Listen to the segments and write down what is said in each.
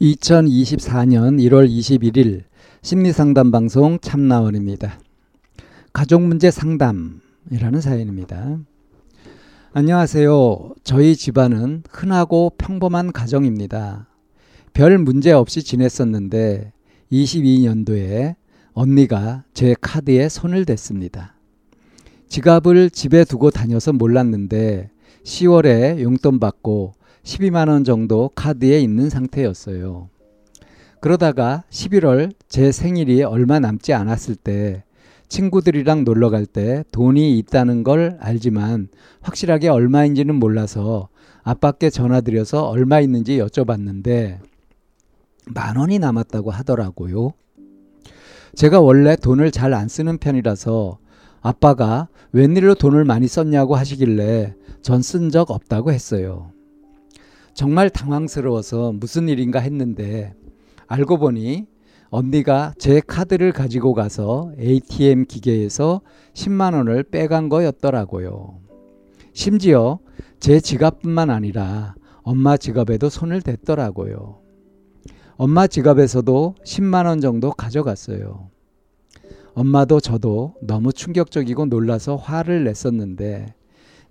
2024년 1월 21일 심리상담 방송 참나원입니다. 가족문제 상담이라는 사연입니다. 안녕하세요. 저희 집안은 흔하고 평범한 가정입니다. 별 문제 없이 지냈었는데 22년도에 언니가 제 카드에 손을 댔습니다. 지갑을 집에 두고 다녀서 몰랐는데 10월에 용돈 받고 12만 원 정도 카드에 있는 상태였어요. 그러다가 11월 제 생일이 얼마 남지 않았을 때 친구들이랑 놀러 갈 때 돈이 있다는 걸 알지만 확실하게 얼마인지는 몰라서 아빠께 전화드려서 얼마 있는지 여쭤봤는데 만 원이 남았다고 하더라고요. 제가 원래 돈을 잘 안 쓰는 편이라서 아빠가 웬일로 돈을 많이 썼냐고 하시길래 전 쓴 적 없다고 했어요. 정말 당황스러워서 무슨 일인가 했는데 알고 보니 언니가 제 카드를 가지고 가서 ATM 기계에서 10만 원을 빼간 거였더라고요. 심지어 제 지갑뿐만 아니라 엄마 지갑에도 손을 댔더라고요. 엄마 지갑에서도 10만 원 정도 가져갔어요. 엄마도 저도 너무 충격적이고 놀라서 화를 냈었는데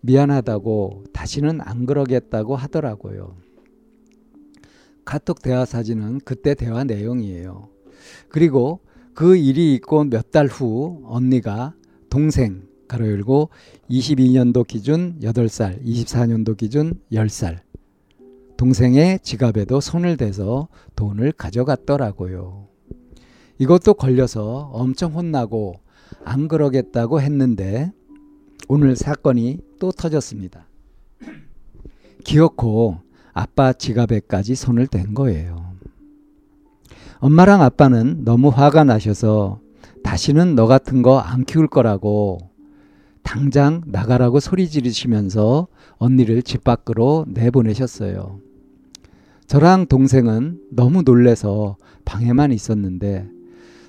미안하다고 다시는 안 그러겠다고 하더라고요. 카톡 대화 사진은 그때 대화 내용이에요. 그리고 그 일이 있고 몇 달 후 언니가 동생 가로 열고 22년도 기준 8살, 24년도 기준 10살 동생의 지갑에도 손을 대서 돈을 가져갔더라고요. 이것도 걸려서 엄청 혼나고 안 그러겠다고 했는데 오늘 사건이 또 터졌습니다. 기어코 아빠 지갑에까지 손을 댄 거예요. 엄마랑 아빠는 너무 화가 나셔서 다시는 너 같은 거 안 키울 거라고 당장 나가라고 소리 지르시면서 언니를 집 밖으로 내보내셨어요. 저랑 동생은 너무 놀래서 방에만 있었는데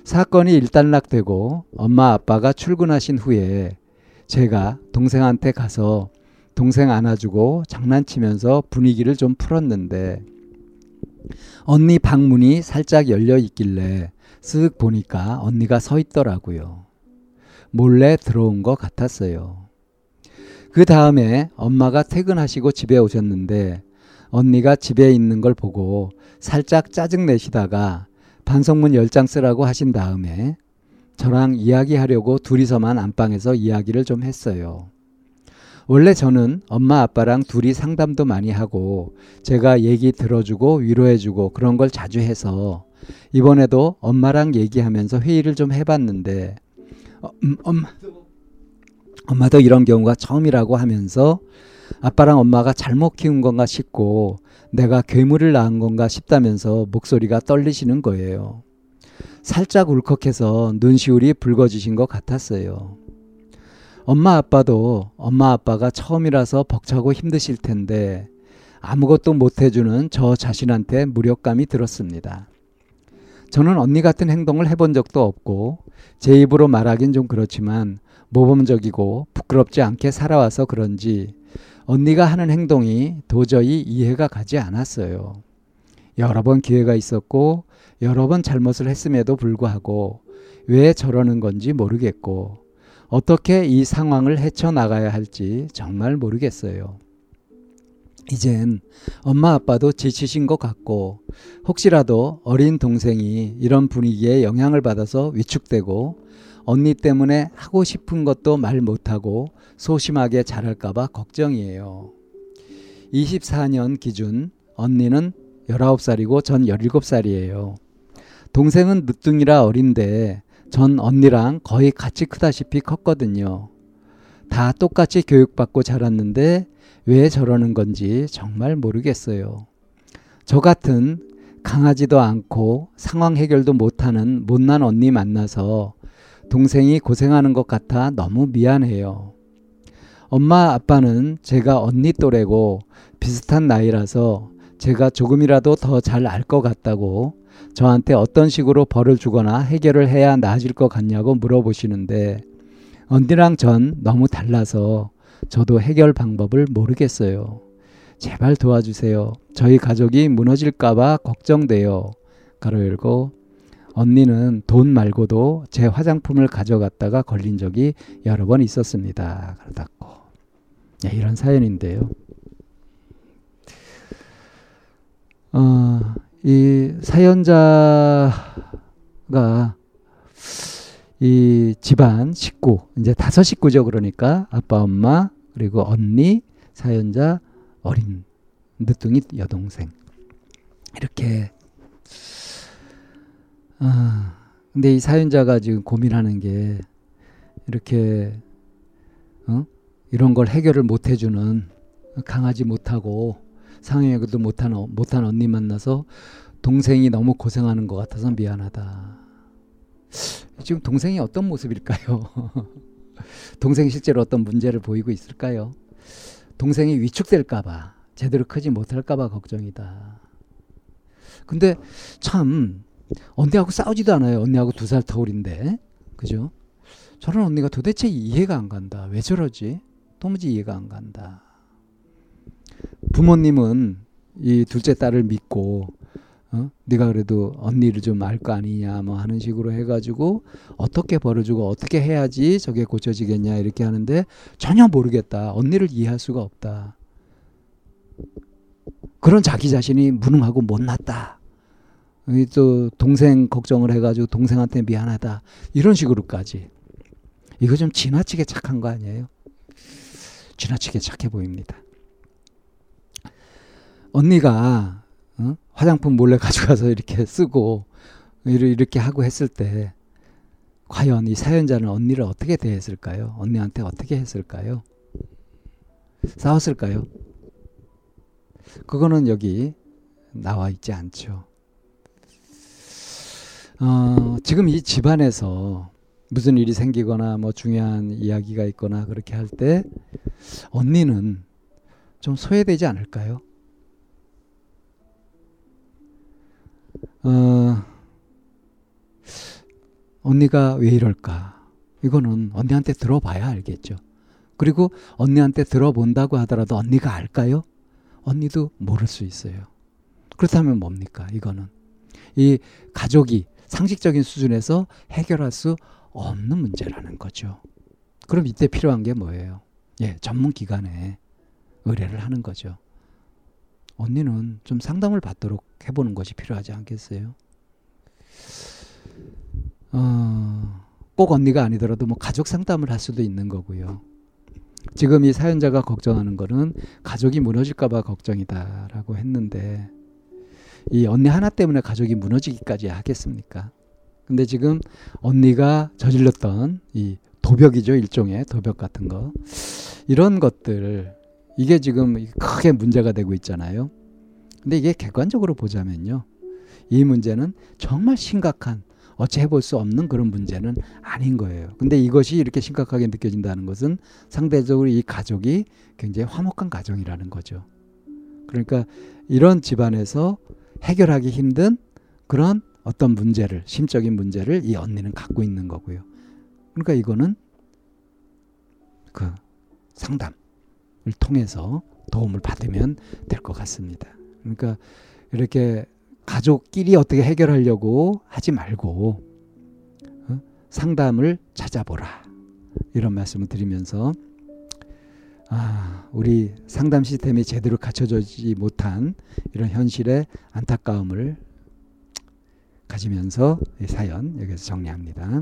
사건이 일단락되고 엄마 아빠가 출근하신 후에 제가 동생한테 가서 동생 안아주고 장난치면서 분위기를 좀 풀었는데 언니 방문이 살짝 열려 있길래 쓱 보니까 언니가 서 있더라고요. 몰래 들어온 것 같았어요. 그 다음에 엄마가 퇴근하시고 집에 오셨는데 언니가 집에 있는 걸 보고 살짝 짜증 내시다가 반성문 10장 쓰라고 하신 다음에 저랑 이야기하려고 둘이서만 안방에서 이야기를 좀 했어요. 원래 저는 엄마 아빠랑 둘이 상담도 많이 하고 제가 얘기 들어주고 위로해주고 그런 걸 자주 해서 이번에도 엄마랑 얘기하면서 회의를 좀 해봤는데 어, 음, 엄마도 엄마도 이런 경우가 처음이라고 하면서 아빠랑 엄마가 잘못 키운 건가 싶고 내가 괴물을 낳은 건가 싶다면서 목소리가 떨리시는 거예요. 살짝 울컥해서 눈시울이 붉어지신 것 같았어요. 엄마 아빠도 엄마 아빠가 처음이라서 벅차고 힘드실 텐데 아무것도 못 해주는 저 자신한테 무력감이 들었습니다. 저는 언니 같은 행동을 해본 적도 없고 제 입으로 말하긴 좀 그렇지만 모범적이고 부끄럽지 않게 살아와서 그런지 언니가 하는 행동이 도저히 이해가 가지 않았어요. 여러 번 기회가 있었고 여러 번 잘못을 했음에도 불구하고 왜 저러는 건지 모르겠고 어떻게 이 상황을 헤쳐나가야 할지 정말 모르겠어요. 이젠 엄마 아빠도 지치신 것 같고 혹시라도 어린 동생이 이런 분위기에 영향을 받아서 위축되고 언니 때문에 하고 싶은 것도 말 못하고 소심하게 자랄까봐 걱정이에요. 24년 기준 언니는 19살이고 전 17살이에요. 동생은 늦둥이라 어린데 전 언니랑 거의 같이 크다시피 컸거든요. 다 똑같이 교육받고 자랐는데 왜 저러는 건지 정말 모르겠어요. 저 같은 강하지도 않고 상황 해결도 못하는 못난 언니 만나서 동생이 고생하는 것 같아 너무 미안해요. 엄마 아빠는 제가 언니 또래고 비슷한 나이라서 제가 조금이라도 더 잘 알 것 같다고 저한테 어떤 식으로 벌을 주거나 해결을 해야 나아질 것 같냐고 물어보시는데 언니랑 전 너무 달라서 저도 해결 방법을 모르겠어요. 제발 도와주세요. 저희 가족이 무너질까봐 걱정돼요. 가로 열고 언니는 돈 말고도 제 화장품을 가져갔다가 걸린 적이 여러 번 있었습니다. 가로 닫고 네, 이런 사연인데요. 어, 이 사연자가 이 집안 식구 이제 다섯 식구죠. 그러니까 아빠 엄마 그리고 언니 사연자 어린 늦둥이 여동생. 이렇게. 아 근데 이 사연자가 지금 고민하는 게 이렇게 어? 이런 걸 해결을 못 해주는 강하지 못하고 상해도 못한 못한 언니 만나서 동생이 너무 고생하는 것 같아서 미안하다. 지금 동생이 어떤 모습일까요? 동생이 실제로 어떤 문제를 보이고 있을까요? 동생이 위축될까봐 제대로 크지 못할까봐 걱정이다. 근데 참 언니하고 싸우지도 않아요. 언니하고 두 살 터울인데 그죠? 저런 언니가 도대체 이해가 안 간다. 왜 저러지? 도무지 이해가 안 간다. 부모님은 이 둘째 딸을 믿고 어? 네가 그래도 언니를 좀 알 거 아니냐 뭐 하는 식으로 해가지고 어떻게 벌어주고 어떻게 해야지 저게 고쳐지겠냐 이렇게 하는데 전혀 모르겠다. 언니를 이해할 수가 없다. 그런 자기 자신이 무능하고 못났다. 또 동생 걱정을 해가지고 동생한테 미안하다. 이런 식으로까지. 이거 좀 지나치게 착한 거 아니에요? 지나치게 착해 보입니다 언니가 어? 화장품 몰래 가져가서 이렇게 쓰고 이렇게 하고 했을 때 과연 이 사연자는 언니를 어떻게 대했을까요? 언니한테 어떻게 했을까요? 싸웠을까요? 그거는 여기 나와 있지 않죠. 어, 지금 이 집안에서 무슨 일이 생기거나 뭐 중요한 이야기가 있거나 그렇게 할 때 언니는 좀 소외되지 않을까요? 어, 언니가 왜 이럴까? 이거는 언니한테 들어봐야 알겠죠. 그리고 언니한테 들어본다고 하더라도 언니가 알까요? 언니도 모를 수 있어요. 그렇다면 뭡니까? 이거는 이 가족이 상식적인 수준에서 해결할 수 없는 문제라는 거죠. 그럼 이때 필요한 게 뭐예요? 예, 전문 기관에 의뢰를 하는 거죠. 언니는 좀 상담을 받도록 해보는 것이 필요하지 않겠어요? 어, 꼭 언니가 아니더라도 뭐 가족 상담을 할 수도 있는 거고요. 지금 이 사연자가 걱정하는 거는 가족이 무너질까봐 걱정이다라고 했는데 이 언니 하나 때문에 가족이 무너지기까지 하겠습니까? 근데 지금 언니가 저질렀던 이 도벽이죠 일종의 도벽 같은 거 이런 것들 이게 지금 크게 문제가 되고 있잖아요. 근데 이게 객관적으로 보자면요. 이 문제는 정말 심각한 어찌 해볼 수 없는 그런 문제는 아닌 거예요. 근데 이것이 이렇게 심각하게 느껴진다는 것은 상대적으로 이 가족이 굉장히 화목한 가정이라는 거죠. 그러니까 이런 집안에서 해결하기 힘든 그런 어떤 문제를, 심적인 문제를 이 언니는 갖고 있는 거고요. 그러니까 이거는 그 상담, 통해서 도움을 받으면 될 것 같습니다. 그러니까 이렇게 가족끼리 어떻게 해결하려고 하지 말고 어? 상담을 찾아보라 이런 말씀을 드리면서 아, 우리 상담 시스템이 제대로 갖춰지지 못한 이런 현실의 안타까움을 가지면서 이 사연 여기서 정리합니다.